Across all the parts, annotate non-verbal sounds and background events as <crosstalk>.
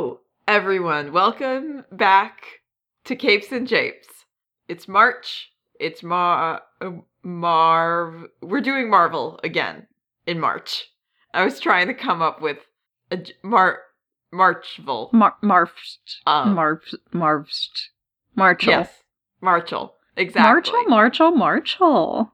Hello, everyone. Welcome back to Capes and Japes. It's March. It's Mar uh, Marv. We're doing Marvel again in March. I was trying to come up with a j- Mar Marchville. Mar- Marfst. Um, Marv. Marvst. Marchel. Yes, Marchel. Exactly. Marchel, Marchel, Marchel.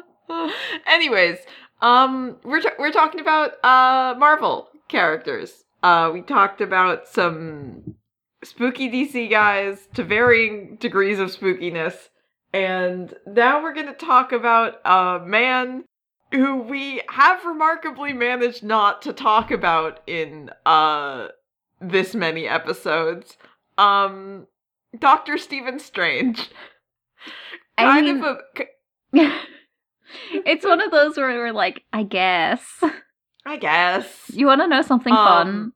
<laughs> <laughs> Anyways, um, we're t- we're talking about uh Marvel characters. Uh, we talked about some spooky DC guys to varying degrees of spookiness, and now we're gonna talk about a man who we have remarkably managed not to talk about in uh this many episodes. Um, Doctor Stephen Strange. I Kind mean- of a. <laughs> it's one of those where we're like, I guess. I guess. You want to know something Um, fun?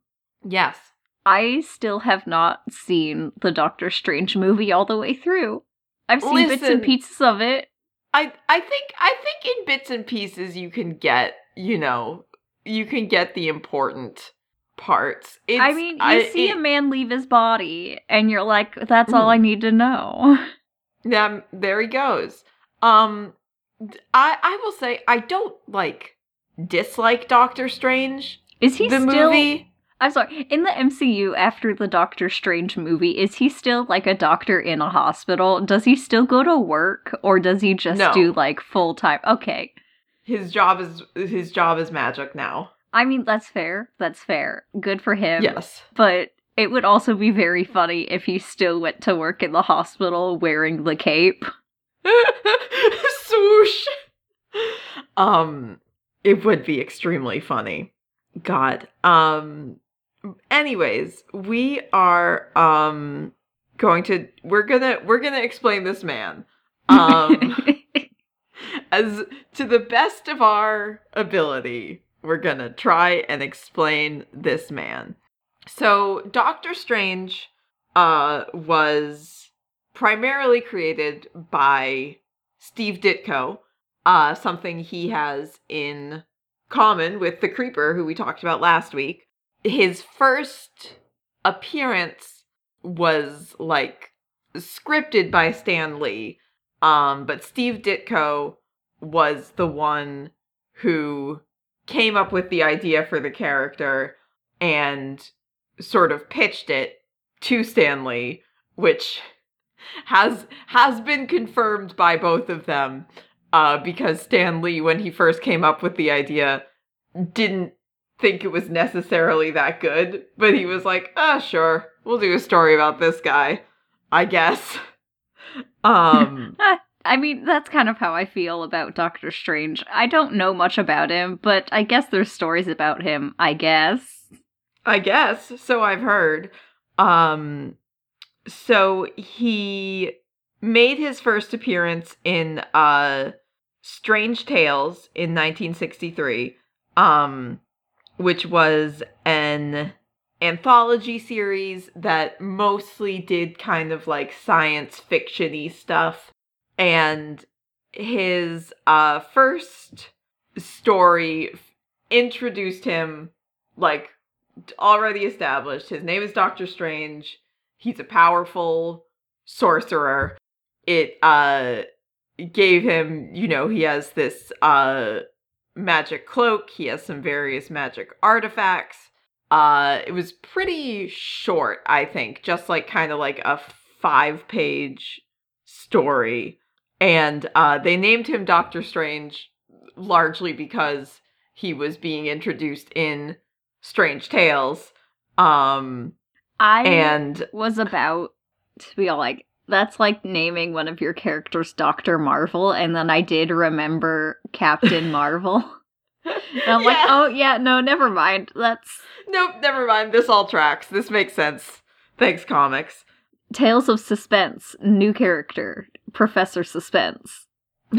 Yes. I still have not seen the Doctor Strange movie all the way through. I've seen bits and pieces of it. I I think I think in bits and pieces you can get, you know, you can get the important parts. It's, I mean, you I- see it- a man leave his body, and you're like, that's all. I need to know. <laughs> Yeah, there he goes. Um, I I will say I don't like dislike Doctor Strange Is he the still? movie. I'm sorry. In the MCU, after the Doctor Strange movie, is he still like a doctor in a hospital? Does he still go to work, or does he just No. do like full time? Okay. His job is his job is magic now. I mean, that's fair. That's fair. Good for him. yes. But it would also be very funny if he still went to work in the hospital wearing the cape. <laughs> Swoosh. Um, it would be extremely funny. God. Um. Anyways, we are um going to we're gonna we're gonna explain this man. Um. <laughs> as to the best of our ability, we're gonna try and explain this man. So, Doctor Strange uh, was primarily created by Steve Ditko, uh, something he has in common with the Creeper, who we talked about last week. His first appearance was like scripted by Stan Lee, um, but Steve Ditko was the one who came up with the idea for the character and sort of pitched it to Stan Lee, which has has been confirmed by both of them. Uh, because Stan Lee, when he first came up with the idea, didn't think it was necessarily that good, but he was like, "Ah, sure, we'll do a story about this guy, I guess." <laughs> Um, <laughs> I mean, that's kind of how I feel about Doctor Strange. I don't know much about him, but I guess there's stories about him, I guess. I guess. So I've heard. Um so he made his first appearance in uh Strange Tales in 1963, um which was an anthology series that mostly did kind of like science fictiony stuff and his uh first story introduced him like already established. His name is Doctor Strange. He's a powerful sorcerer. It uh gave him, you know, he has this uh magic cloak, he has some various magic artifacts. Uh it was pretty short, I think, just like kind of like a 5-page story. And uh they named him Doctor Strange largely because he was being introduced in Strange Tales. Um I and was about to be all like, that's like naming one of your characters Dr. Marvel, and then I did remember Captain <laughs> Marvel. <laughs> And I'm like, oh yeah, no, never mind. That's Nope, never mind. This all tracks. This makes sense. Thanks, comics. Tales of Suspense, new character, Professor Suspense. <laughs>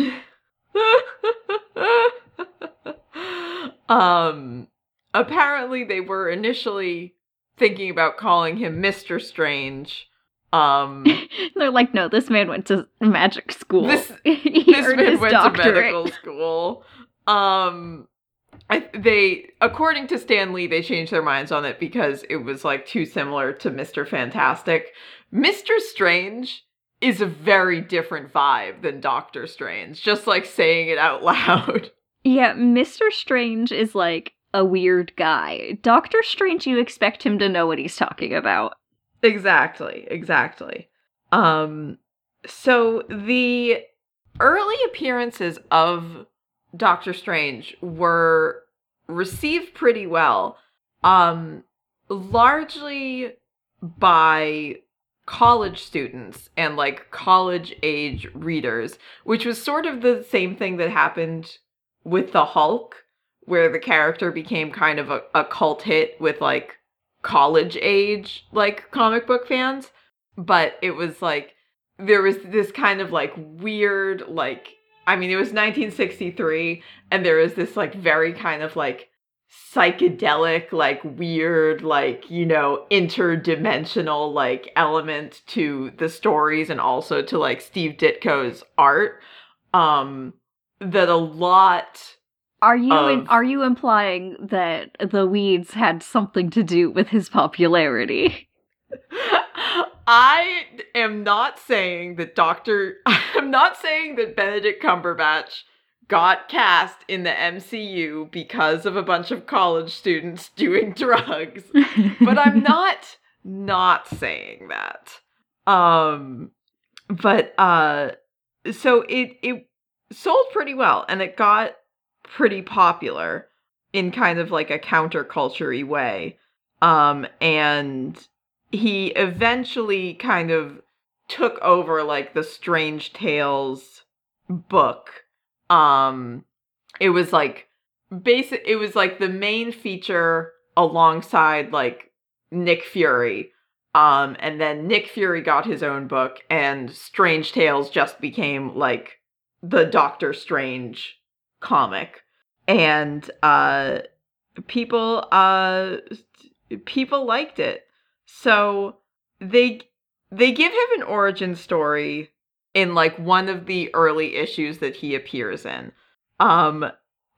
um apparently they were initially thinking about calling him Mr. Strange. Um <laughs> They're like, no, this man went to magic school. This- <laughs> this man went doctorate. to medical school. Um I, they, according to Stan Lee, they changed their minds on it because it was like too similar to Mister Fantastic. Mister Strange is a very different vibe than Doctor Strange. Just like saying it out <laughs> loud. Yeah, Mr. Strange is like a weird guy. Doctor Strange, you expect him to know what he's talking about. Exactly, exactly. Um, so the early appearances of Doctor Strange were received pretty well, um, largely by college students and like college age readers, which was sort of the same thing that happened with the Hulk, where the character became kind of a, a cult hit with like college age like comic book fans. But it was like there was this kind of like weird like I mean, it was 1963, and there was this like very kind of like psychedelic, like weird, like, you know, interdimensional like element to the stories and also to like Steve Ditko's art. Um that a lot Are you in, are you implying that the weeds had something to do with his popularity? <laughs> I am not saying that Doctor <laughs> I'm not saying that Benedict Cumberbatch got cast in the MCU because of a bunch of college students <laughs> doing drugs. but I'm not not saying that. Um but uh so it it sold pretty well and it got pretty popular in kind of like a counterculture way. Um and he eventually kind of took over like the Strange Tales book. Um it was like basic it was like the main feature alongside like Nick Fury. Um, and then Nick Fury got his own book, and Strange Tales just became like the Doctor Strange comic. And uh, people uh, people liked it, so they they give him an origin story in like one of the early issues that he appears in. Um,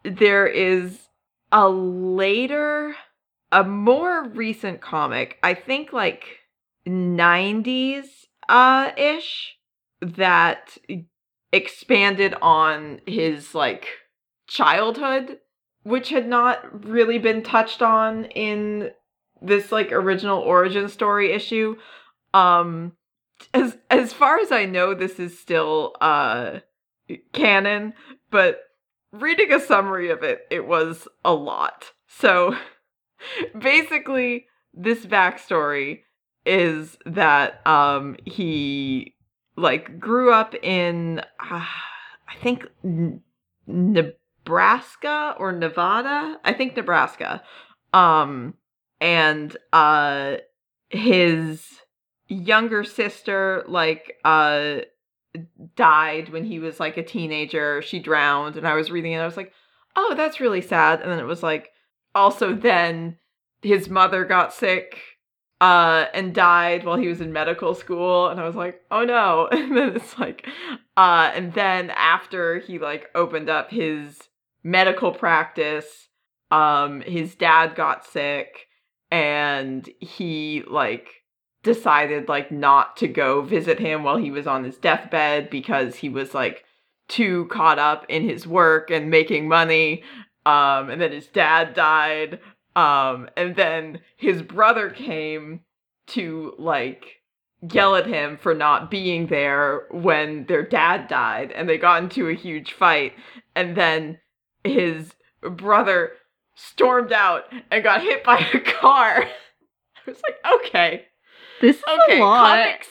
there is a later a more recent comic, I think like 90s uh ish that expanded on his like childhood which had not really been touched on in this like original origin story issue. Um as as far as I know this is still uh canon, but reading a summary of it it was a lot. So <laughs> basically this backstory is that um he like grew up in uh, i think N- nebraska or nevada? I think nebraska. Um and uh his younger sister like uh died when he was like a teenager. She drowned and i was reading it i was like oh that's really sad. And then it was like also then his mother got sick uh and died while he was in medical school and i was like oh no. <laughs> And then it's like uh and then after he like opened up his medical practice. Um his dad got sick and he like decided like not to go visit him while he was on his deathbed because he was like too caught up in his work and making money. Um and then his dad died. Um and then his brother came to like yell at him for not being there when their dad died and they got into a huge fight. And then his brother stormed out and got hit by a car <laughs> i was like okay This is okay a lot. comics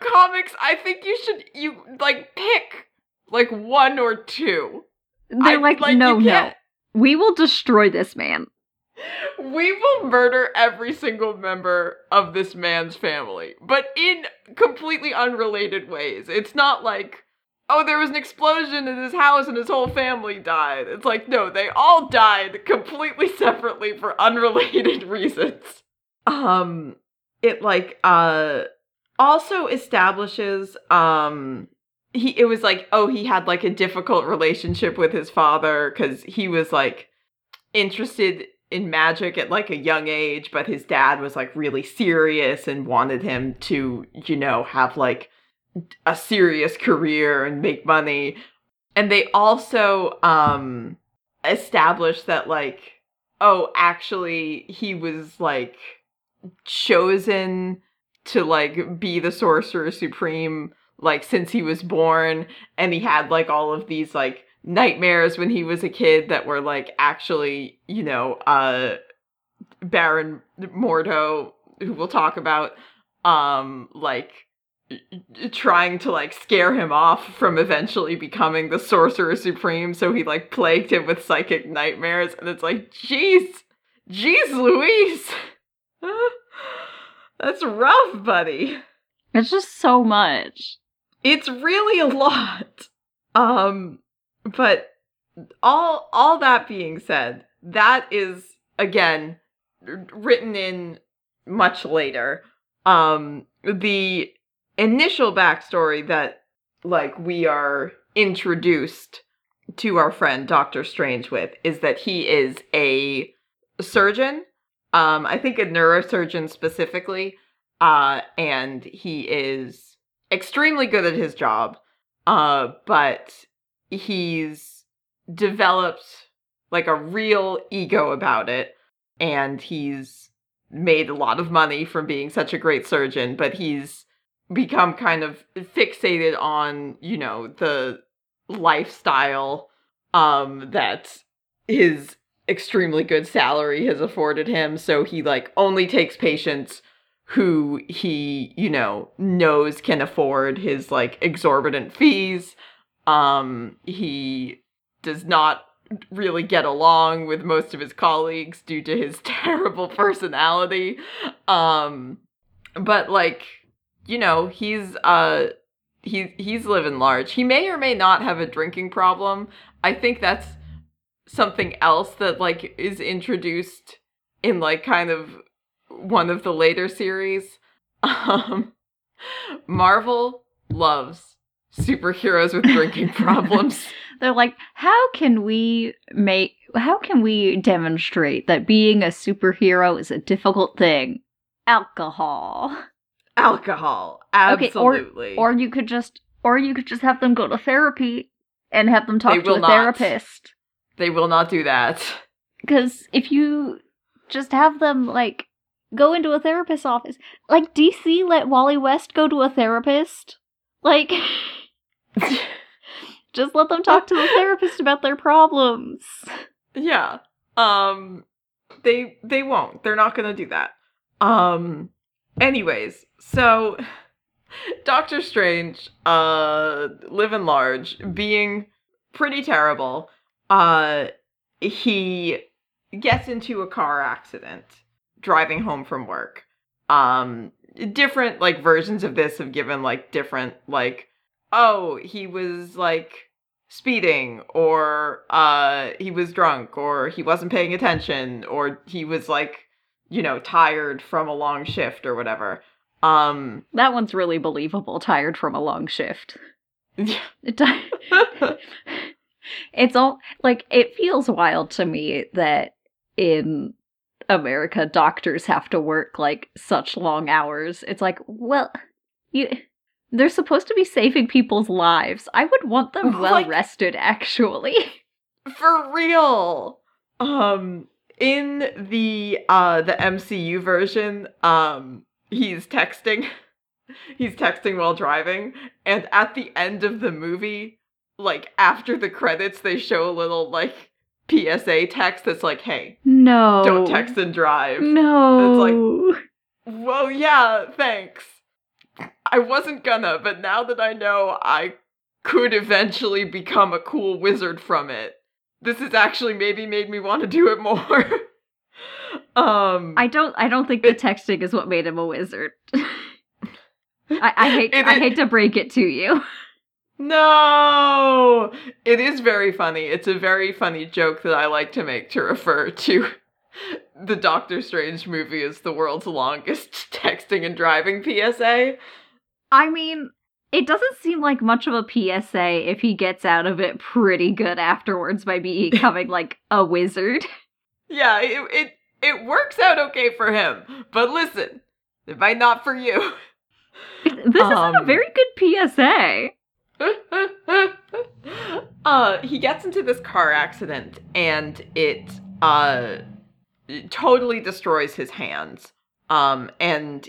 comics i think you should you like pick like one or two They're I- like, you no, no. We will destroy this man. We will murder every single member of this man's family, but in completely unrelated ways. It's not like, oh, there was an explosion in his house and his whole family died. It's like, no, they all died completely <laughs> separately for unrelated <laughs> reasons. Um, it like, uh, also establishes, um, he it was like oh he had like a difficult relationship with his father cuz he was like interested in magic at like a young age but his dad was like really serious and wanted him to you know have like a serious career and make money. And they also um established that like oh actually he was like chosen to like be the sorcerer supreme like since he was born. And he had like all of these like nightmares when he was a kid that were like actually you know uh baron mordo who we'll talk about um like trying to like scare him off from eventually becoming the sorcerer supreme so he like plagued him with psychic nightmares and it's like jeez jeez louise. <laughs> That's rough buddy. It's just so much. it's really a lot. Um but all all that being said that is again written in much later. Um the initial backstory that like we are introduced to our friend Doctor Strange with is that he is a surgeon um i think a neurosurgeon specifically uh and he is extremely good at his job uh but he's developed like a real ego about it and he's made a lot of money from being such a great surgeon but he's become kind of fixated on you know the lifestyle um that his extremely good salary has afforded him. So he like only takes patients who he you know knows can afford his like exorbitant fees. Um he does not really get along with most of his colleagues due to his <laughs> terrible personality. Um but like you know he's uh he he's living large he may or may not have a drinking problem i think that's something else that like is introduced in like kind of one of the later series <laughs> um marvel loves superheroes with drinking <laughs> problems They're like, how can we make how can we demonstrate that being a superhero is a difficult thing? Alcohol. Alcohol Okay, or- absolutely Or you could just or you could just have them go to therapy and have them talk They to a not. therapist. they will not do that Because if you just have them like go into a therapist's office, like DC let Wally West go to a therapist, like <laughs> just let them talk to the therapist about their problems. Yeah. Um they they won't. They're not going to do that. Um anyways, so <laughs> Doctor Strange uh living large, being pretty terrible. Uh he gets into a car accident driving home from work. Um different like versions of this have given like different like oh, he was like speeding or uh he was drunk or he wasn't paying attention or he was like you know tired from a long shift or whatever um That one's really believable. Tired from a long shift. yeah. <laughs> It's all like it feels wild to me that in America doctors have to work like such long hours. It's like, well, you they're supposed to be saving people's lives. I would want them <laughs> well Like- rested actually. for real um in the uh the MCU version um he's texting <laughs> he's texting while driving and at the end of the movie like after the credits they show a little like PSA text that's like hey No. don't text and drive No. It's like, well, yeah, thanks. I wasn't gonna, but now that I know I could eventually become a cool wizard from it, this has actually maybe made me want to do it more. <laughs> um, I don't I don't think the texting is what made him a wizard. <laughs> I, I <laughs> hate It I hate to break it to you. <laughs> no, it is very funny. It's a very funny joke that I like to make to refer to the Doctor Strange movie as the world's longest texting and driving PSA. I mean, it doesn't seem like much of a PSA if he gets out of it pretty good afterwards by becoming like a wizard. Yeah, it, it it works out okay for him. But listen, it might not for you. This isn't a Um, very good PSA. <laughs> uh he gets into this car accident and it uh totally destroys his hands. Um and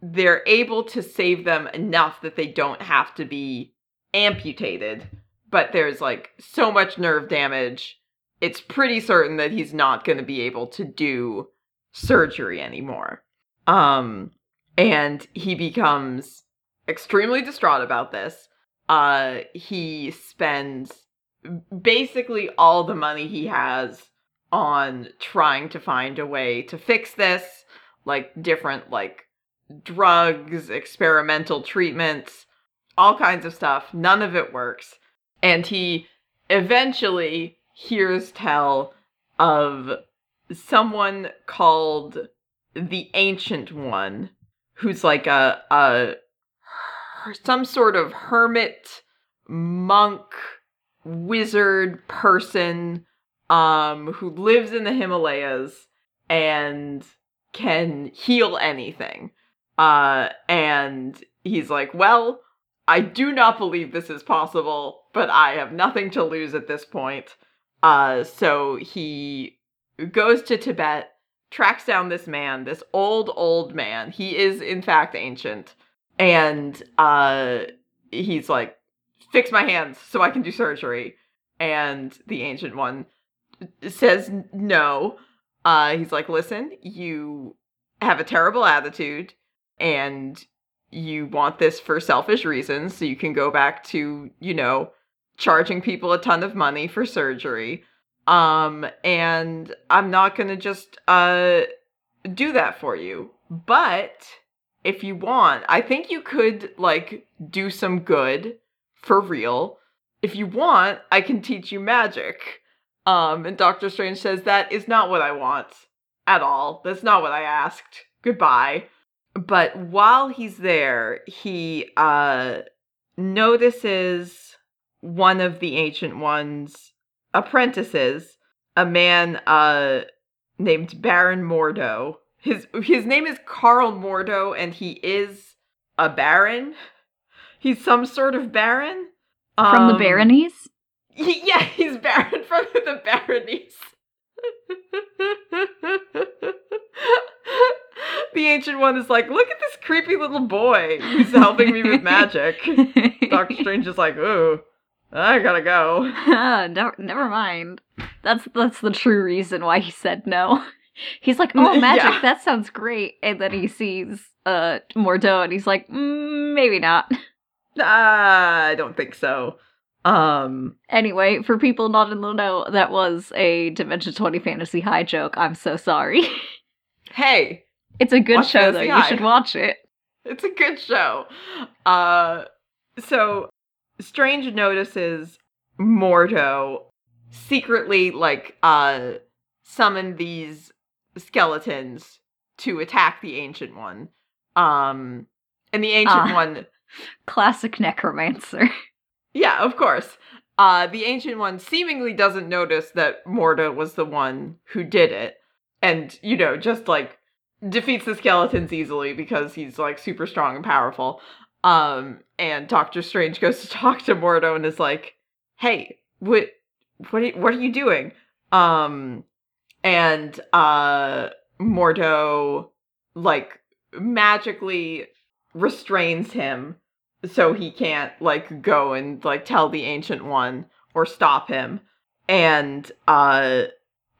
they're able to save them enough that they don't have to be amputated, but there's like so much nerve damage. It's pretty certain that he's not going to be able to do surgery anymore. Um and he becomes extremely distraught about this. Uh he spends basically all the money he has on trying to find a way to fix this, like different like drugs, experimental treatments, all kinds of stuff. None of it works. And he eventually hears tell of someone called the Ancient One, who's like a, a some sort of hermit, monk, wizard person um who lives in the Himalayas and can heal anything. Uh and he's like, "Well, I do not believe this is possible, but I have nothing to lose at this point." Uh so he goes to Tibet, tracks down this man, this old old man. He is in fact ancient. And uh he's like, "Fix my hands so I can do surgery." And the ancient one says no. Uh, he's like, listen, you have a terrible attitude and you want this for selfish reasons, so you can go back to, you know, charging people a ton of money for surgery. Um, and I'm not gonna just uh do that for you. But if you want, I think you could like do some good for real. If you want, I can teach you magic. Um, and Doctor Strange says, That is not what I want at all. That's not what I asked. Goodbye. But while he's there, he uh, notices one of the Ancient One's apprentices, a man uh, named Baron Mordo. His, his name is Carl Mordo, and he is a baron. He's some sort of baron. From the Um, baronies? he, yeah, <laughs> he's Baron from the Baronies. the ancient one is like, look at this creepy little boy who's helping me with magic. <laughs> Doctor Strange is like, ooh, I gotta go. <laughs> never, never mind. That's that's the true reason why he said no. <laughs> He's like, oh, <laughs> magic, yeah. that sounds great, and then he sees uh Mordo, and he's like, mm, maybe not. I don't think so. Um, Anyway, for people not in the know, that was a Dimension Twenty Fantasy High joke. I'm so sorry. hey, it's a good show though. Fantasy You should watch it. It's a good show. Uh so Strange notices Mordo secretly like uh summon these skeletons to attack the ancient one. Um and the ancient Ah. one <laughs> Classic necromancer. <laughs> yeah, of course. Uh the ancient one seemingly doesn't notice that Mordo was the one who did it and you know just like defeats the skeletons easily because he's like super strong and powerful. Um, and Doctor Strange goes to <laughs> talk to Mordo and is like, "Hey, what, what, are, what are you doing?" Um, and uh, Mordo like magically restrains him so he can't like go and like tell the ancient one or stop him. And uh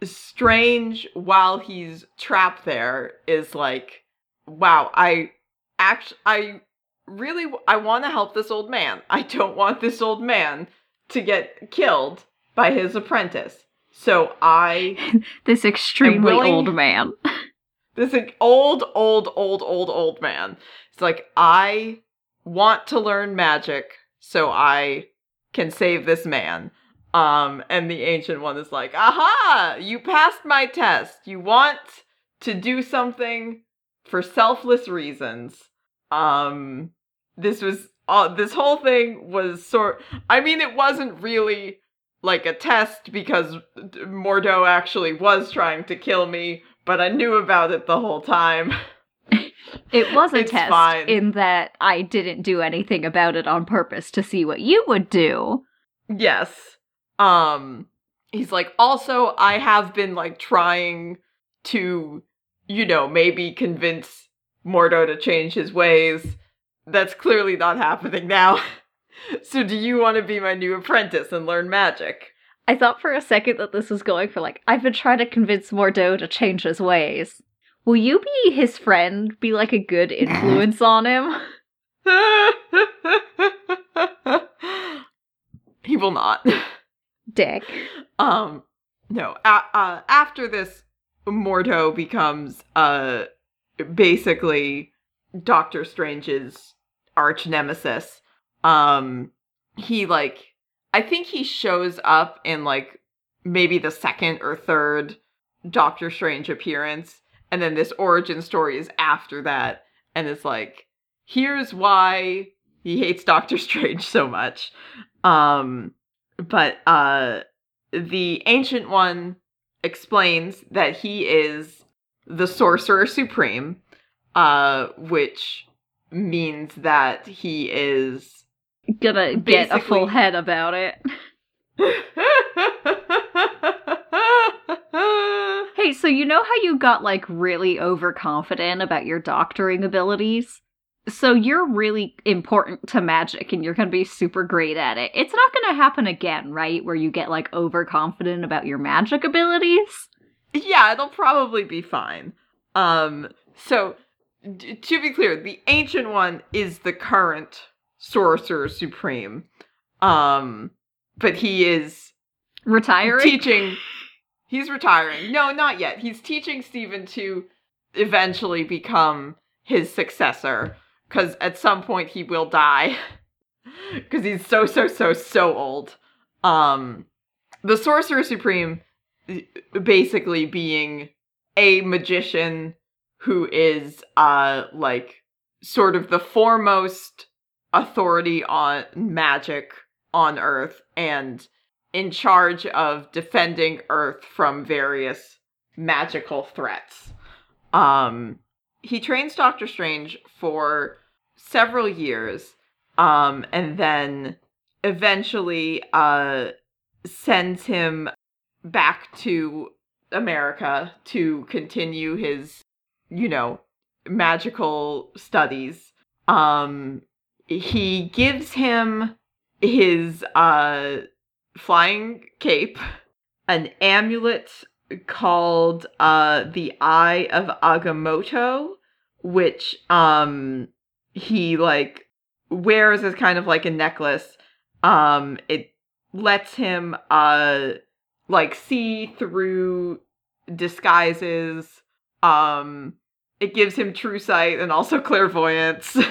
Strange, while he's trapped there, is like, wow, I actually, I really, I want to help this old man. I don't want this old man to get killed by his apprentice. So I, <laughs> this extremely willing- old man. <laughs> this old, old, old, old, old man, it's like, I want to learn magic so I can save this man. Um, and the ancient one is like, aha, you passed my test. You want to do something for selfless reasons. Um, this was uh, this whole thing was sort. I mean, it wasn't really like a test because Mordo actually was trying to kill me, but I knew about it the whole time. It was a It's test fine. in that I didn't do anything about it on purpose to see what you would do. Yes. Um he's like also I have been like trying to you know, maybe convince Mordo to change his ways. That's clearly not happening now. <laughs> so do you want to be my new apprentice and learn magic? I thought for a second that this was going for like, I've been trying to convince Mordo to change his ways. Will you be his friend? Be like a good <laughs> influence on him? he will not. Dick. Um, no. A- uh, after this, Mordo becomes uh basically Doctor Strange's arch nemesis. Um, he like I think he shows up in like maybe the second or third Doctor Strange appearance, and then this origin story is after that, and it's like here's why he hates Doctor <laughs> Strange so much. Um, but uh the ancient one explains that he is the sorcerer supreme uh which means that he is Gonna get a full head about it. <laughs> Hey, so you know how you got like really overconfident about your doctoring abilities? So you're really important to magic and you're going to be super great at it. It's not going to happen again, right? Where you get like overconfident about your magic abilities? yeah it'll probably be fine um so d- to be clear the ancient one is the current sorcerer supreme. Um but he is Retiring? teaching <laughs> he's retiring. No not yet. He's teaching stephen to eventually become his successor because at some point he will die. <laughs> Because he's so so so so old. Um the sorcerer supreme basically being a magician who is uh like sort of the foremost authority on magic on earth and in charge of defending earth from various magical threats. Um he trains doctor strange for several years um and then eventually uh sends him back to America to continue his, you know, magical studies. Um he gives him his uh flying cape, an amulet called uh the Eye of Agamotto, which um he like wears as kind of like a necklace. Um it lets him uh like see through disguises. Um it gives him true sight and also <laughs> clairvoyance. <laughs> um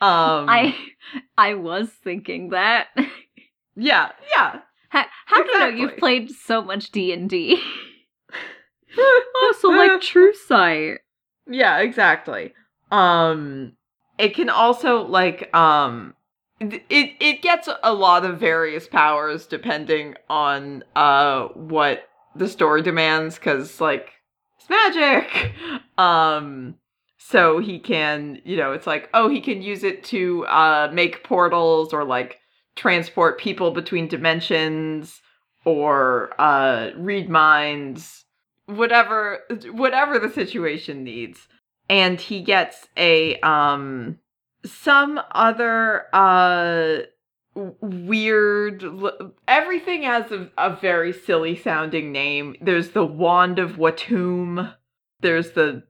I I was thinking that. <laughs> yeah, yeah. How, how do you know you've played so much D&D? also like true sight. Yeah, exactly. Um it can also like um it it gets a lot of various powers depending on uh what the story demands cuz like it's magic. Um so he can, you know, it's like oh, he can use it to uh make portals or like transport people between dimensions or uh read minds whatever whatever the situation needs and he gets a um some other uh weird everything has a, a very silly sounding name. There's the wand of Watoomb. There's the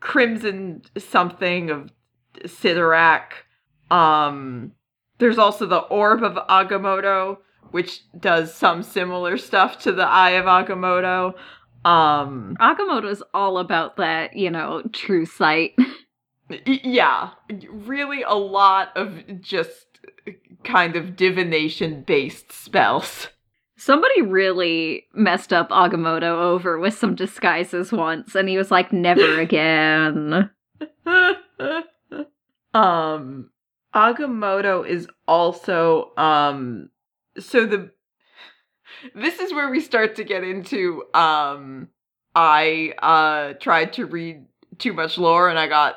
crimson something of Cyttorak. Um there's also the orb of agamotto which does some similar stuff to the eye of agamotto. Um Agamotto's all about that, you know, true sight. <laughs> Yeah, really a lot of just kind of divination based spells. Somebody really messed up Agamotto over with some disguises once, and he was like, never <laughs> again. um Agamotto is also um so the this is where we start to get into um I uh tried to read too much lore and I got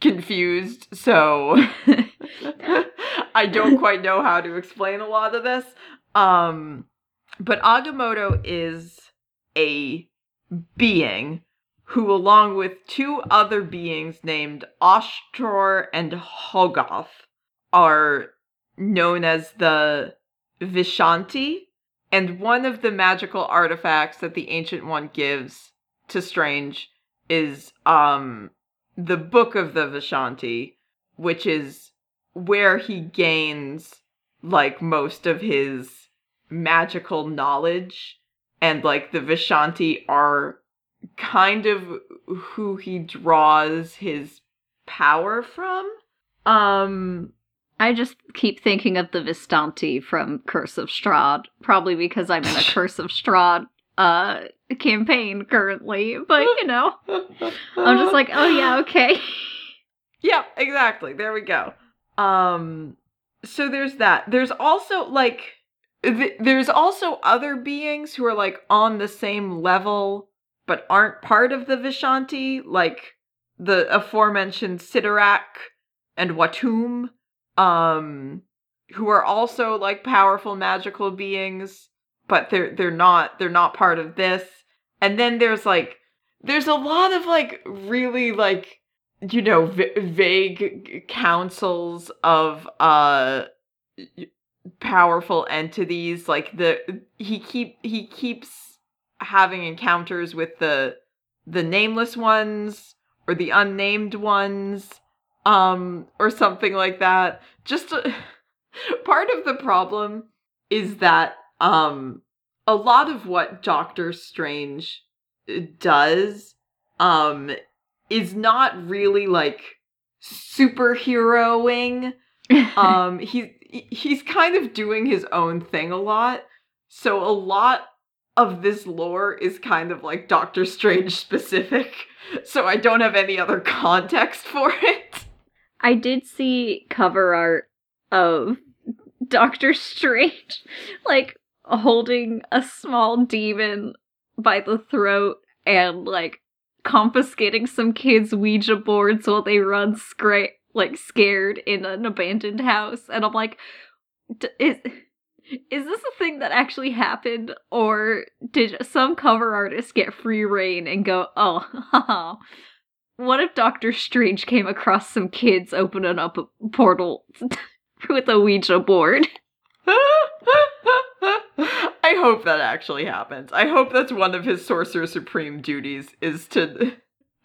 confused so <laughs> <laughs> I don't quite know how to explain a lot of this. Um but Agamotto is a being who along with two other beings named Oshtor and Hogoth are known as the Vishanti, and one of the magical artifacts that the Ancient One gives to Strange is um the Book of the Vishanti, which is where he gains like most of his magical knowledge and like the Vishanti are kind of who he draws his power from. Um I just keep thinking of the Vistanti from Curse of Strahd, probably because I'm in a <laughs> Curse of Strahd uh campaign currently, but you know, <laughs> I'm just like, oh yeah, okay. Yep, exactly. There we go. Um so there's that. There's also like th- there's also other beings who are like on the same level but aren't part of the Vishanti, like the aforementioned Cyttorak and Watoomb, um, who are also like powerful magical beings, but they're they're not they're not part of this. And then there's like there's a lot of like really like you know v- vague councils of uh powerful entities like the he keep he keeps having encounters with the the nameless ones or the unnamed ones um or something like that. Just a, <laughs> part of the problem is that um a lot of what doctor strange uh, does um is not really like superheroing. <laughs> Um he's he's kind of doing his own thing a lot. So a lot of this lore is kind of like Doctor Strange specific, so I don't have any other context for it. I did see cover art of Doctor Strange, like holding a small demon by the throat and like confiscating some kids' Ouija boards while they run scra- like scared in an abandoned house, and I'm like, is is this a thing that actually happened, or did some cover artist get free reign and go, oh, what if Doctor Strange came across some kids opening up a portal <laughs> with a Ouija board? <laughs> I hope that actually happens. I hope that's one of his Sorcerer Supreme duties is to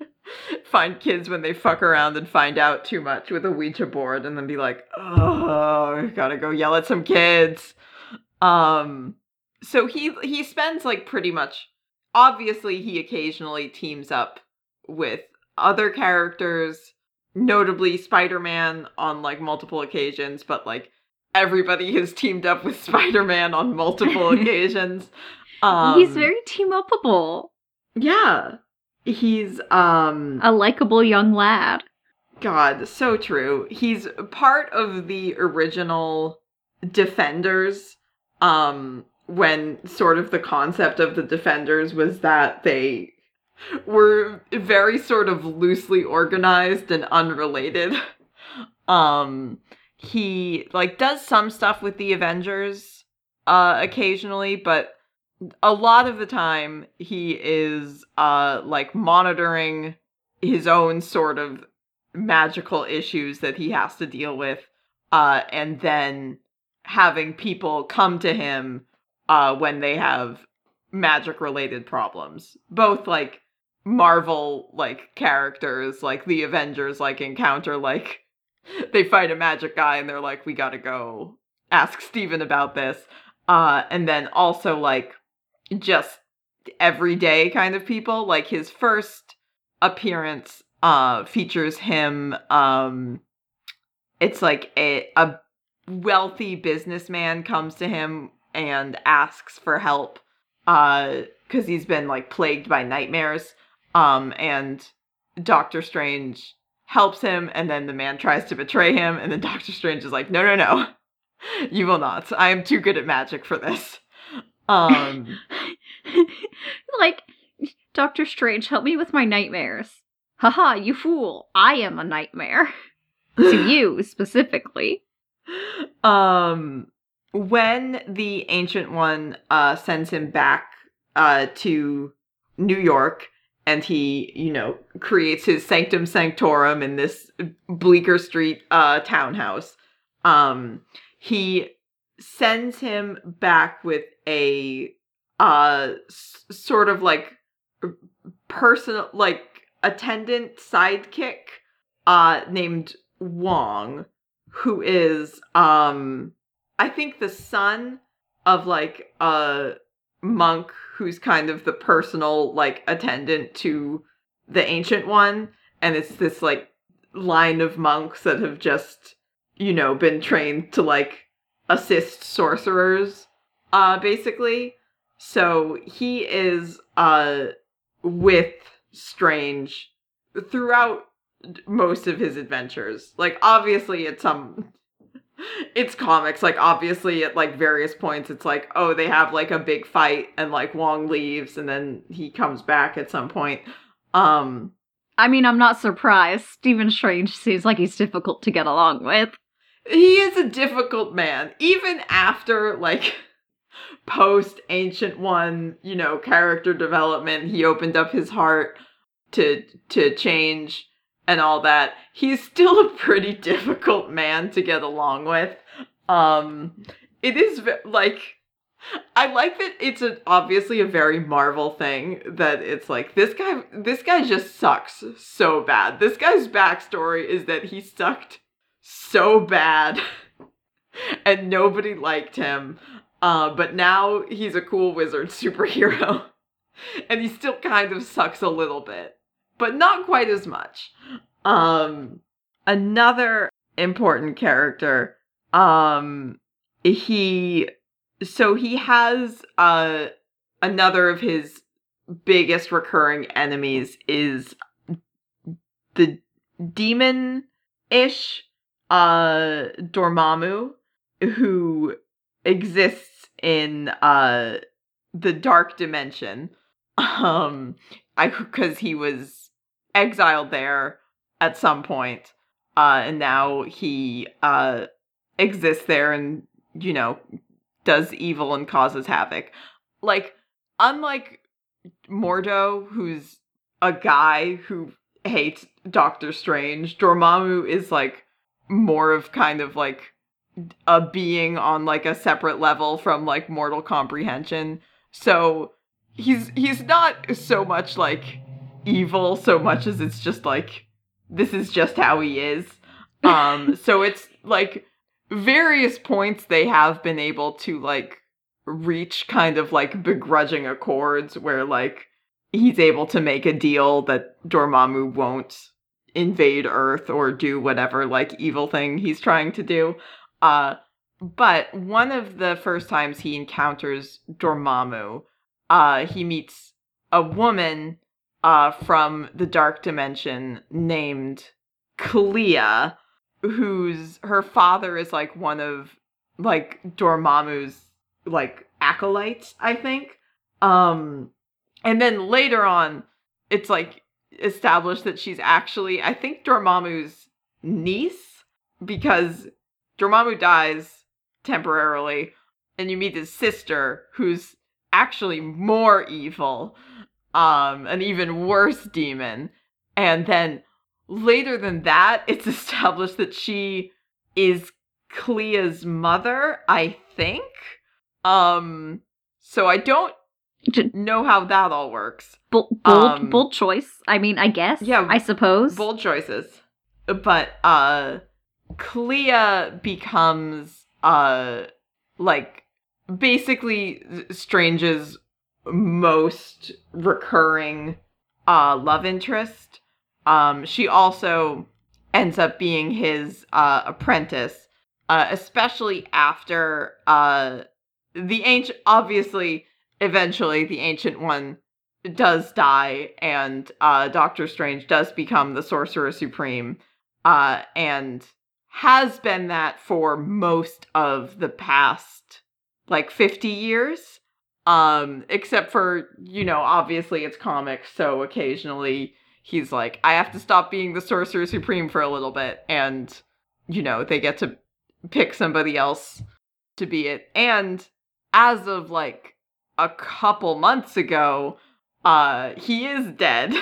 <laughs> find kids when they fuck around and find out too much with a Ouija board and then be like, oh, gotta go yell at some kids. Um so he he spends like pretty much obviously he occasionally teams up with other characters, notably Spider-Man on like multiple occasions, but like everybody has teamed up with <laughs> Spider-Man on multiple <laughs> occasions. Um He's very team upable. Yeah. He's um A likable young lad. God, so true. He's part of the original Defenders um when sort of the concept of the defenders was that they were very sort of loosely organized and unrelated <laughs> um he like does some stuff with the avengers uh occasionally but a lot of the time he is uh like monitoring his own sort of magical issues that he has to deal with uh and then having people come to him uh, when they have magic related problems. Both like Marvel like characters, like the Avengers, like encounter like <laughs> they fight a magic guy and they're like, we gotta go ask Stephen about this. Uh, and then also like just everyday kind of people. Like his first appearance uh features him um it's like a a wealthy businessman comes to him and asks for help uh cuz he's been like plagued by nightmares um and Doctor Strange helps him, and then the man tries to betray him, and then <laughs> Doctor Strange is like, no, no, no, <laughs> you will not. I am too good at magic for this. Um, <laughs> like, Doctor Strange, help me with my nightmares. Haha, you fool. I am a nightmare. to you specifically. um, when the Ancient One uh, sends him back uh, to New York, and he, you know, creates his sanctum sanctorum in this Bleecker Street uh, townhouse. Um, he sends him back with a uh s- sort of like personal like attendant sidekick uh named Wong who is um I think the son of like a monk who's kind of the personal like attendant to the ancient one and it's this like line of monks that have just you know been trained to like assist sorcerers uh basically. So he is uh with strange throughout most of his adventures. Like obviously at some it's comics like obviously at like various points it's like oh they have like a big fight and like wong leaves and then he comes back at some point um I mean, I'm not surprised. Stephen Strange seems like he's difficult to get along with. he is a difficult man even after like <laughs> post ancient one you know character development he opened up his heart to to change and all that he's still a pretty <laughs> difficult man to get along with um it is like I like that it's a, obviously a very Marvel thing that it's like this guy this guy just sucks so bad. This guy's backstory is that he sucked so bad <laughs> and nobody liked him. Uh, but now he's a cool wizard superhero. <laughs> and he still kind of sucks a little bit, but not quite as much. Um, another important character, um, he, so he has, uh, another of his biggest recurring enemies is the demon ish uh Dormammu who exists in uh the dark dimension um I cuz he was exiled there at some point uh and now he uh exists there and you know does evil and causes havoc like unlike Mordo who's a guy who hates Doctor Strange Dormammu is like more of kind of like a being on like a separate level from like mortal comprehension. So he's he's not so much like evil so much as it's just like this is just how he is. Um <laughs> so it's like various points they have been able to like reach kind of like begrudging accords where like he's able to make a deal that Dormammu won't invade Earth or do whatever like evil thing he's trying to do. Uh but one of the first times he encounters Dormammu, uh he meets a woman uh from the dark dimension named Clea whose her father is like one of like Dormammu's like acolytes, I think. Um and then later on it's like established that she's actually I think Dormammu's niece because Dormammu dies temporarily and you meet his sister who's actually more evil um an even worse demon and then later than that <laughs> it's established that she is Clea's mother I think um so I don't know how that all works Bold, bold, Um, bold choice. I mean, I guess. Yeah, I suppose. bold choices but uh clea becomes uh like basically strange's most recurring uh love interest um she also ends up being his uh apprentice uh especially after uh the ancient obviously eventually the ancient one does die, and uh, Doctor Strange does become the Sorcerer Supreme, uh, and has been that for most of the past like 50 years. Um, except for, you know, obviously it's comics, so occasionally he's like, I have to stop being the Sorcerer Supreme for a little bit, and, you know, they get to pick somebody else to be it. And as of like a couple months ago, uh, he is dead.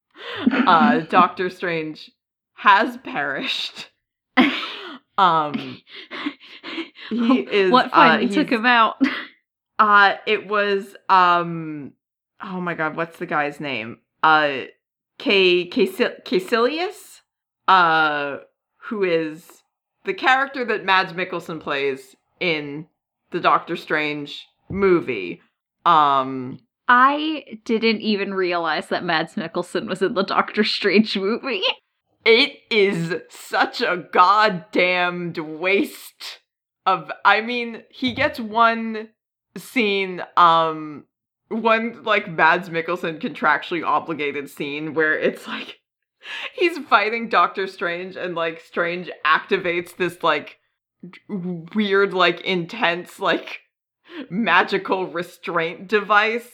<laughs> uh, Doctor Strange has perished. <laughs> Um, he is. what uh, finally took him out? <laughs> Uh, it was um. Oh my god, what's the guy's name? Uh, K. Kaecilius. Uh, who is the character that Mads Mikkelsen plays in the Doctor Strange movie. Um, I didn't even realize that Mads Mikkelsen was in the Doctor Strange movie. it is such a goddamned waste of. I mean, he gets one scene. Um, one like Mads Mikkelsen contractually obligated scene where it's like he's fighting Doctor Strange and like Strange activates this like weird like intense like magical restraint device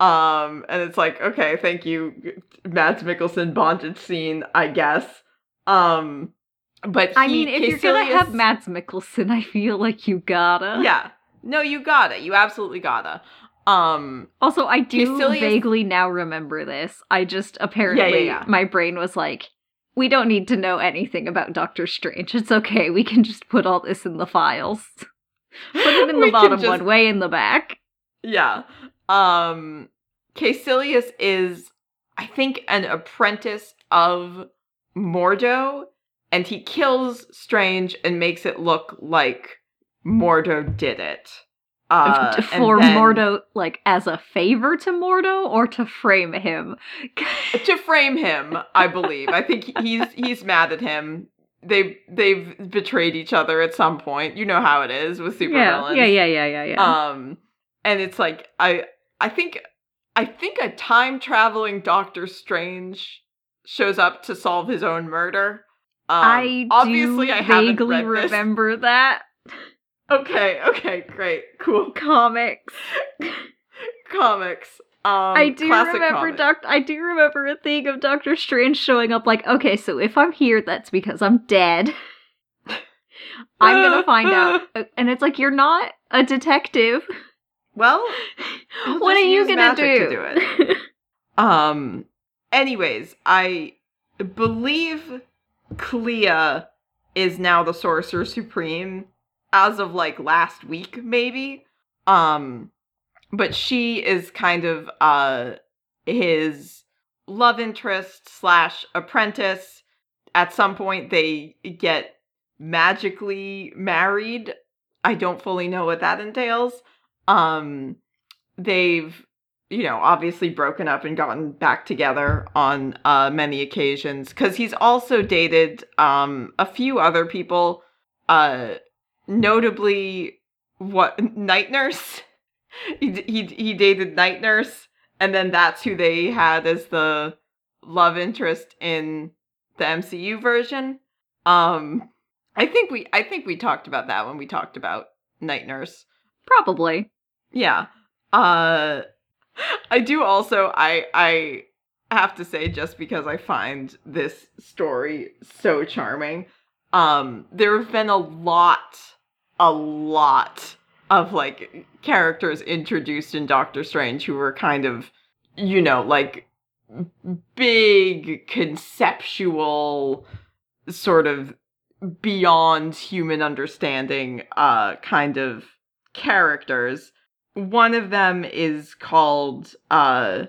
um and it's like okay thank you Mads Mikkelsen bondage scene I guess um but I mean, if you're gonna have Kaecilius- Mads Mikkelsen, I feel like you gotta. yeah no you gotta you absolutely gotta um Also, I do vaguely now remember this. I just apparently yeah. my brain was like, we don't need to know anything about Doctor Strange. It's okay. We can just put all this in the files. Put it in <laughs> the bottom just- one, way in the back. Yeah. Um Kaecilius is I think an apprentice of Mordo and he kills Strange and makes it look like Mordo did it. Uh, for then- Mordo, like as a favor to Mordo, or to frame him. <laughs> to frame him, I believe. I think he's he's mad at him. They've they've betrayed each other at some point. You know how it is with yeah, supervillains. yeah, yeah, yeah, yeah, yeah. Um, and it's like I I think I think a time traveling Doctor Strange shows up to solve his own murder. Um, I obviously do I haven't vaguely remember that Okay, okay, great, cool. <laughs> comics. Comics. Um, I do remember comic. Doc. I do remember a thing of Doctor Strange showing up. Like, okay, so if I'm here, that's because I'm dead. <laughs> I'm gonna find out, <laughs> Uh, and it's like you're not a detective. Well, what are you gonna do? to do it. Um. Anyways, I believe Clea is now the Sorcerer Supreme as of like last week, maybe. Um, but she is kind of uh his love interest slash apprentice. At some point, they get magically married. I don't fully know what that entails. Um, they've you know, obviously broken up and gotten back together on uh, many occasions because he's also dated um, a few other people, uh, notably what Night Nurse. he, he he dated Night Nurse, and then that's who they had as the love interest in the MCU version. Um, I think we I think we talked about that when we talked about Night Nurse. Probably. Yeah. Uh I do also I I have to say just because I find this story so charming. Um there have been a lot a lot of like characters introduced in Doctor Strange who were kind of you know like big conceptual sort of beyond human understanding uh kind of characters one of them is called uh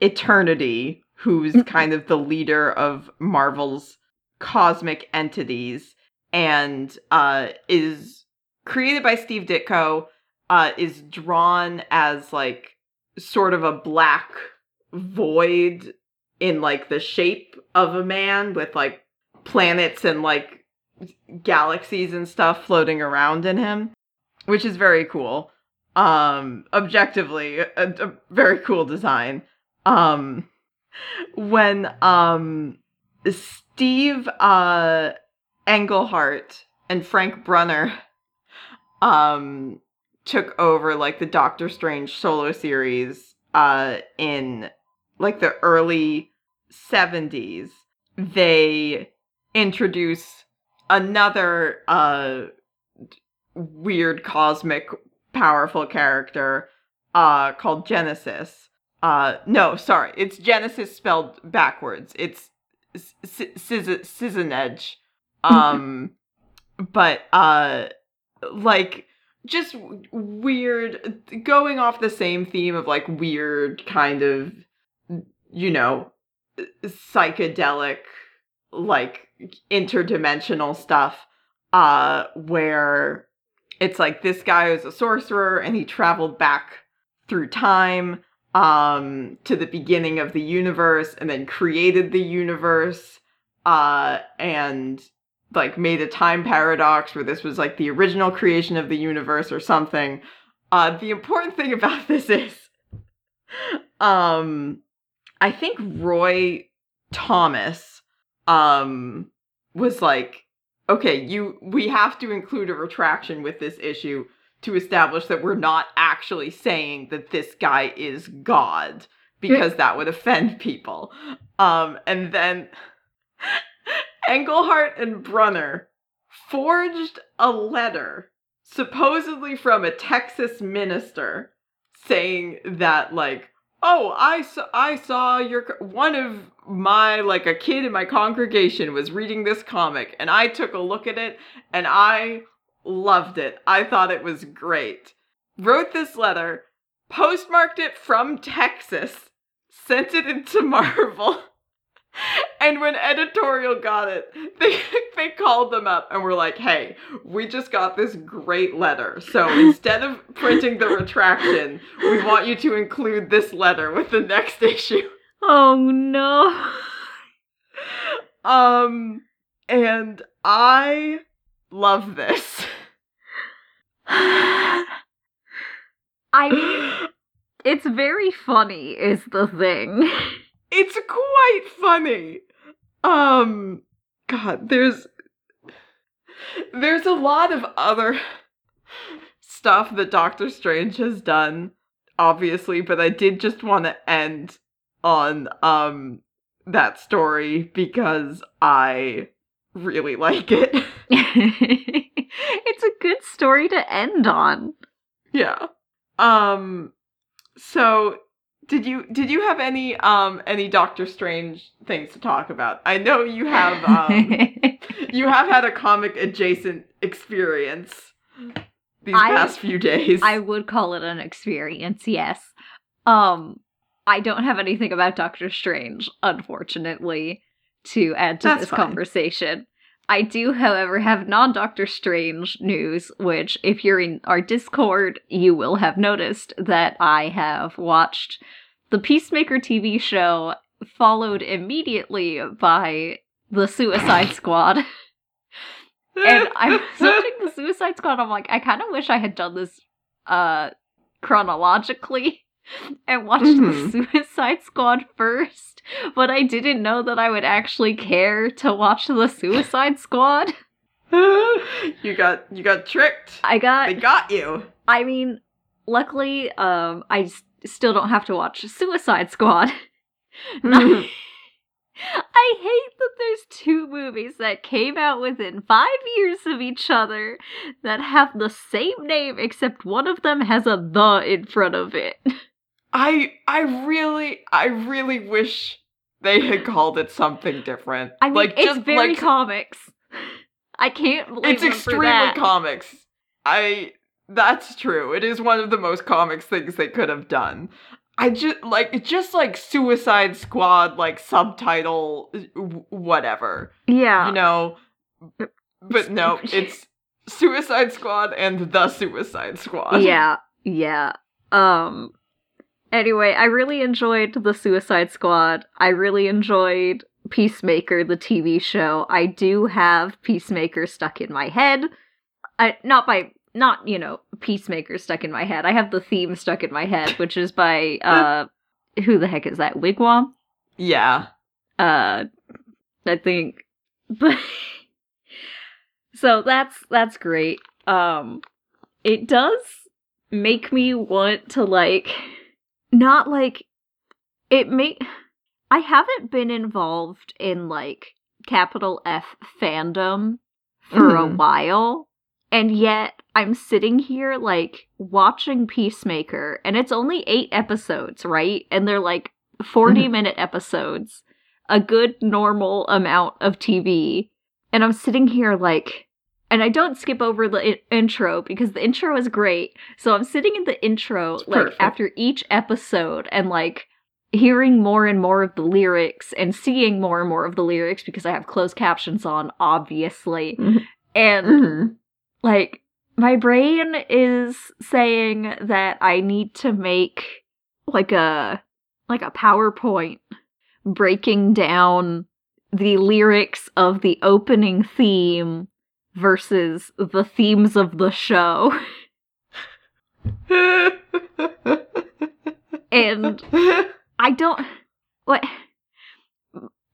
eternity who's Mhm. kind of the leader of marvel's cosmic entities and uh is created by steve ditko uh is drawn as like sort of a black void in like the shape of a man with like planets and like galaxies and stuff floating around in him which is very cool. Um objectively a, a very cool design. Um when um Steve uh Englehart and Frank Brunner um took over like the Doctor Strange solo series uh in like the early 70s they introduce another uh weird cosmic powerful character uh called Genesis. Uh no, sorry. It's Genesis spelled backwards. It's Edge. Um but uh like just weird going off the same theme of like weird kind of you know psychedelic like interdimensional stuff uh where it's like this guy is a sorcerer and he traveled back through time um to the beginning of the universe and then created the universe uh and like made a time paradox where this was like the original creation of the universe or something uh the important thing about <laughs> this is um i think roy thomas um was like okay, you we have to include a retraction with this issue to establish that we're not actually saying that this guy is God because that would offend people. Um, and then Englehart and Brunner forged a letter supposedly from a Texas minister saying that like oh i saw i saw your one of my like a kid in my congregation was reading this comic and i took a look at it and i loved it. I thought it was great. Wrote this letter postmarked it from texas sent it into <laughs> marvel and when editorial got it, <laughs> they they called them up and were like, "Hey, we just got this great letter. So <laughs> instead of printing the retraction, we want you to include this letter with the next <laughs> issue." Oh no. um and I love this. I mean, <gasps> it's very funny is the thing. It's quite funny. Um god, there's there's a lot of other stuff that Doctor Strange has done obviously, but I did just want to end on um that story because I really <laughs> like it. <laughs> it's a good story to end on. Yeah. Um so did you did you have any um any Doctor Strange things to talk about? I know you have um <laughs> you have had a comic adjacent experience these I, past few days. I would call it an experience, yes. Um I don't have anything about Doctor Strange, unfortunately, to add to That's this fine. conversation. I do, however, have non Doctor Strange news, which, if you're in our Discord, you will have noticed that I have watched the Peacemaker TV show, followed immediately by the Suicide Squad. <laughs> and I'm <laughs> watching the Suicide Squad. I'm like, I kind of wish I had done this uh chronologically and watched mm-hmm. the Suicide Squad first, but I didn't know that I would actually care to watch the Suicide Squad. <laughs> you got you got tricked. I got They got you. I mean, luckily um I still don't have to watch Suicide Squad. <laughs> <laughs> I hate that there's two movies that came out within five years of each other that have the same name, except one of them has a the in front of it. I I really I really wish they had called it something different. I mean, like, it's just, very like, comics. I can't believe it's extremely comics. I that's true. It is one of the most comics things they could have done. I just like it's just like Suicide Squad like subtitle whatever. Yeah. You know. But no, <laughs> it's Suicide Squad and the Suicide Squad. Yeah. Yeah. Um anyway, I really enjoyed the Suicide Squad. I really enjoyed Peacemaker the TV show. I do have Peacemaker stuck in my head. I not by not, you know, Peacemaker stuck in my head. I have the theme stuck in my head, which is by <laughs> uh who the heck is that? Wig Wam? Yeah. Uh, I think, but <laughs> so that's that's great. Um, it does make me want to like, not like it may I haven't been involved in like capital F fandom for a Mhm. while, and yet I'm sitting here like watching Peacemaker, and it's only eight episodes, right? And they're like 40 Mhm. minute episodes, a good normal amount of TV. And I'm sitting here like, and I don't skip over the I- intro because the intro is great. So I'm sitting in the intro It's like perfect. after each episode and like hearing more and more of the lyrics and seeing more and more of the lyrics because I have closed captions on, obviously. Mhm. And Mhm. like my brain is saying that I need to make like a like a PowerPoint breaking down the lyrics of the opening theme versus the themes of the show. And I don't what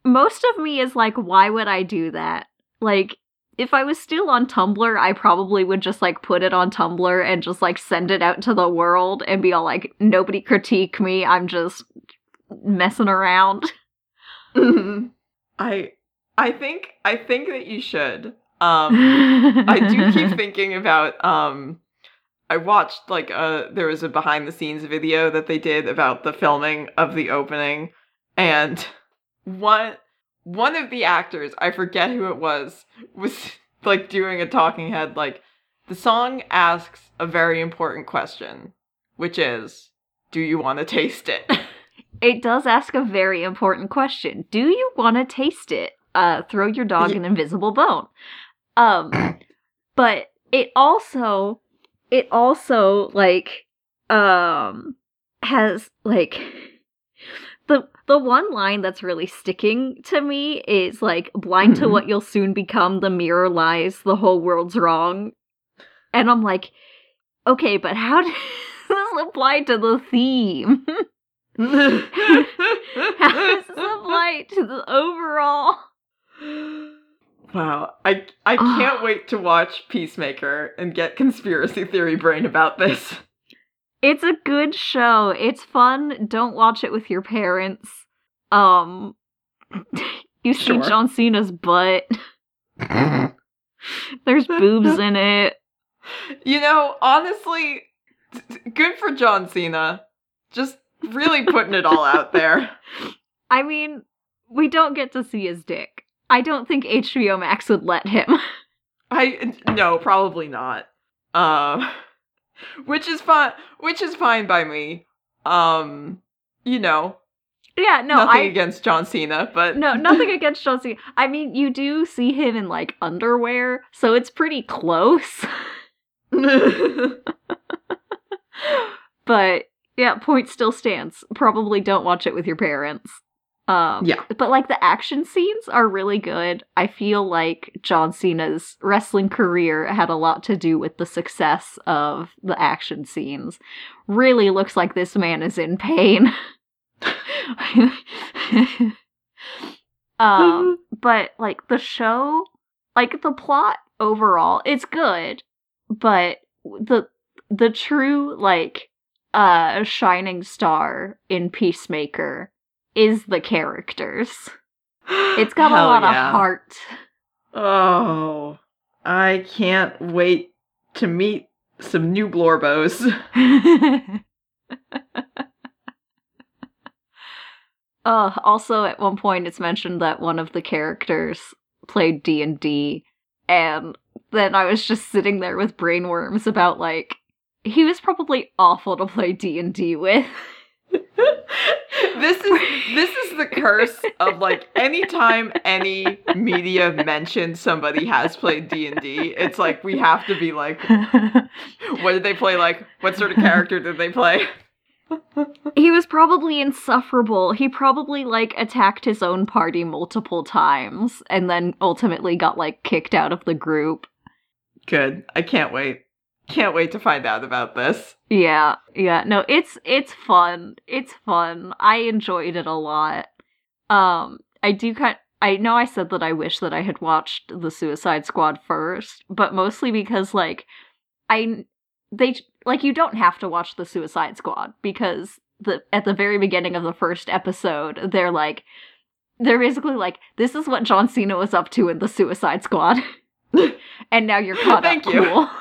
most of me is like why would I do that? Like if I was still on Tumblr, I probably would just like put it on Tumblr and just like send it out to the world and be all like nobody critique me, I'm just messing around. Mhm. I I think I think that you should. Um <laughs> I do keep thinking about um I watched like uh there was a behind the scenes video that they did about the filming of the opening and one one of the actors, I forget who it was, was like doing a talking head like the song asks a very important question, which is do you want to taste it? It does ask a very important question. Do you want to taste it? Uh, throw your dog Ye- an invisible bone. Um, but it also, it also like, um, has like <laughs> the the one line that's really sticking to me is like blind to Mhm. what you'll soon become. The mirror lies. The whole world's wrong. And I'm like, okay, but how <laughs> does this apply to the theme? <laughs> How does this apply to the overall? Wow, I I can't wait to watch Peacemaker and get conspiracy theory brain about this. It's a good show. It's fun. Don't watch it with your parents. Um, <laughs> you see Sure. John Cena's butt. <laughs> There's boobs in it. You know, honestly, t- good for John Cena. Just really putting it all out there. <laughs> I mean, we don't get to see his dick. I don't think HBO Max would let him. <laughs> I no, probably not. Um, <laughs> which is fine. Which is fine by me. Um, you know, yeah, no, nothing I against John Cena, but no, nothing <laughs> against John Cena. I mean, you do see him in like underwear, so it's pretty close. but yeah, point still stands. Probably don't watch it with your parents. Um, Yeah. but like the action scenes are really good. I feel like John Cena's wrestling career had a lot to do with the success of the action scenes. Really looks like this man is in pain. <laughs> um, but like the show, like the plot overall, it's good, but the the true like uh shining star in Peacemaker is the characters. It's got a lot yeah. of heart. Oh, I can't wait to meet some new Blorbos. uh, <laughs> also, at one point, it's mentioned that one of the characters played D and D, and then I was just sitting there with brainworms about like he was probably awful to play D and D with. <laughs> this is this is the curse of like anytime any media mentions somebody has played D&D, it's like we have to be like what did they play like? What sort of character did they play? he was probably insufferable. He probably like attacked his own party multiple times, and then ultimately got like kicked out of the group. Good. I can't wait. Can't wait to find out about this. Yeah, yeah. No, it's it's fun. It's fun. I enjoyed it a lot. Um, I do kind. I know I said that I wish that I had watched the Suicide Squad first, but mostly because like I they like you don't have to watch the Suicide Squad because the at the very beginning of the first episode they're like they're basically like this is what John Cena was up to in the Suicide Squad. <laughs> and now you're caught Thank up you. cool. <laughs>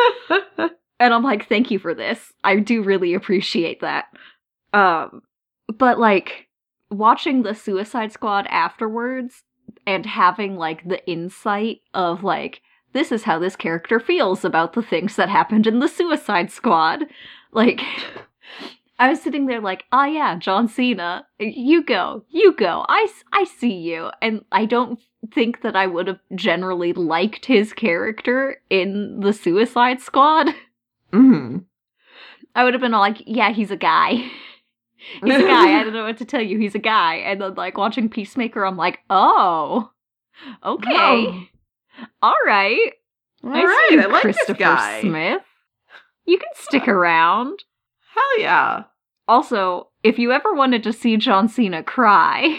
<laughs> and I'm like, thank you for this. I do really appreciate that. Um, but like watching the Suicide Squad afterwards and having like the insight of like this is how this character feels about the things that happened in the Suicide Squad. Like <laughs> I was sitting there like, "Ah yeah, John Cena, you go. You go. I, I see you." And I don't think that I would have generally liked his character in the Suicide Squad. hmm I would have been all like, yeah, he's a guy. <laughs> he's a guy. I don't know what to tell you. He's a guy. And then, like, watching Peacemaker, I'm like, oh, okay. All right. All I see right, I like Christopher this guy. Smith. You can stick around. Hell yeah. Also, if you ever wanted to see John Cena cry,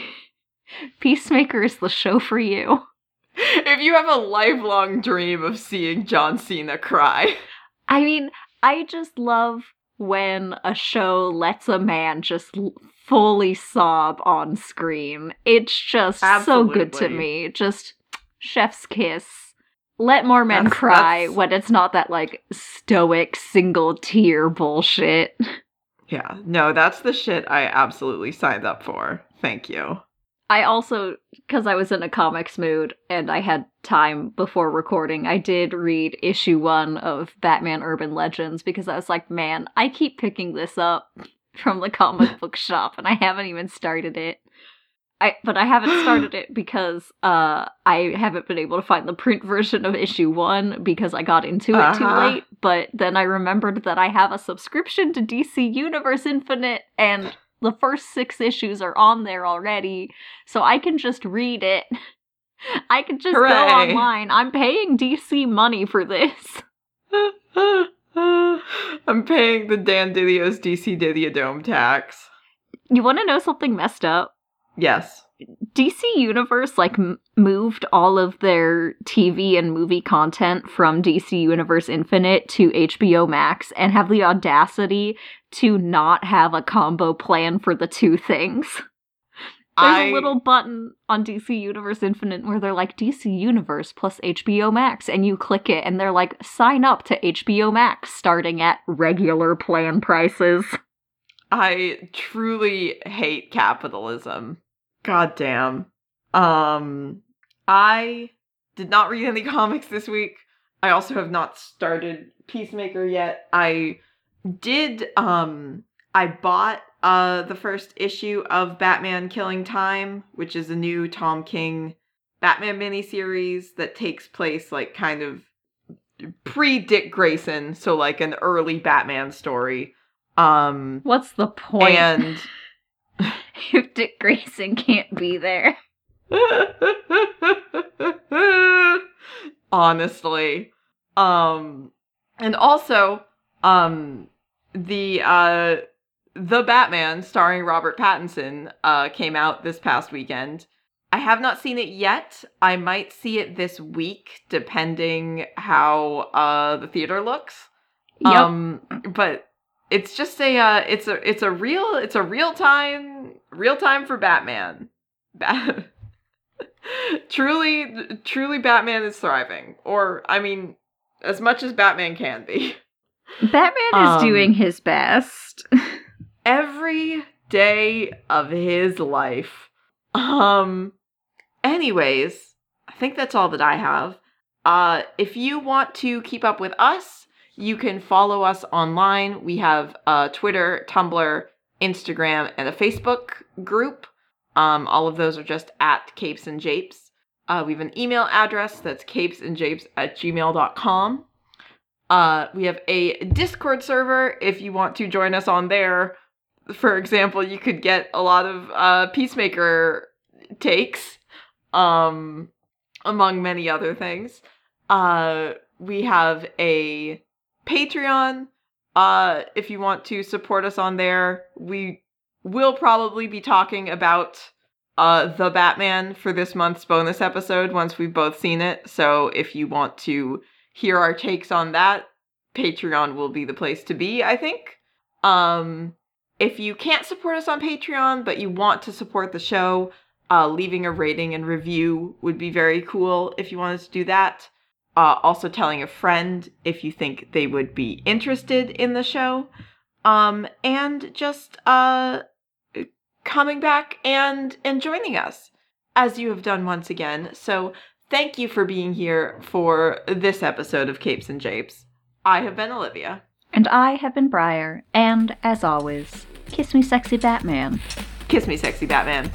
<laughs> Peacemaker is the show for you. <laughs> If you have a lifelong dream of seeing John Cena cry, I mean, I just love when a show lets a man just fully sob on screen. It's just so good to me. Just chef's kiss. Let more men That's- cry that's- when it's not that like stoic single tear bullshit. <laughs> yeah, no, that's the shit I absolutely signed up for. Thank you. I also, because I was in a comics mood and I had time before recording, I did read issue one of Batman Urban Legends because I was like, man, I keep picking this up <laughs> from the comic <laughs> book shop and I haven't even started it. I, but I haven't started it <gasps> because uh, I haven't been able to find the print version of issue one because I got into it too Uh-huh. late. But then I remembered that I have a subscription to DC Universe Infinite and the first six issues are on there already so I can just read it. <laughs> I can just go online. I'm paying DC money for this. <laughs> <laughs> I'm paying the Dan Didio's DC Didiodome tax. You want to know something messed up? Yes. DC Universe like m- moved all of their TV and movie content from DC Universe Infinite to HBO Max and have the audacity to not have a combo plan for the two things. <laughs> There's I a little button on DC Universe Infinite where they're like DC Universe plus HBO Max, and you click it, and they're like, sign up to HBO Max starting at regular plan prices. <laughs> I truly hate capitalism. God damn. Um I did not read any <laughs> comics this week. I also have not started Peacemaker yet. I did um I bought uh the first issue of Batman Killing Time, which is a new Tom King Batman miniseries that takes place like kind of pre Dick Grayson, so like an early Batman story. Um What's the point? and <laughs> <laughs> if Dick Grayson can't be there? <laughs> honestly um and also um the uh the batman starring robert pattinson uh came out this past weekend i have not seen it yet i might see it this week depending how uh the theater looks Yep. um but it's just a uh it's a it's a real it's a real time real time for batman. Ba- <laughs> truly truly batman is thriving or i mean as much as batman can be. Batman is um, doing his best. <laughs> every day of his life. Um anyways i think that's all that i have. Uh if you want to keep up with us you can follow us online. We have a twitter tumblr instagram and a facebook group. Um all of those are just at capes and japes. Uh, we have an email address that's capesandjapes at gmail.com uh, we have a discord server if you want to join us on there. For example, you could get a lot of uh, Peacemaker takes, um, among many other things. Uh, we have a Patreon, uh, if you want to support us on there, we will probably be talking about uh the Batman for this month's bonus episode once we've both seen it. So if you want to hear our takes on that, Patreon will be the place to be, I think. Um if you can't support us on Patreon but you want to support the show, uh leaving a rating and review would be very cool if you wanted to do that. Uh also telling a friend if you think they would be interested in the show. Um and just uh coming back and and joining us as you have done once again. So thank you for being here for this episode of Capes and Japes. I have been Olivia. And I have been Briar, and as always, kiss me, sexy Batman. Kiss me, sexy Batman.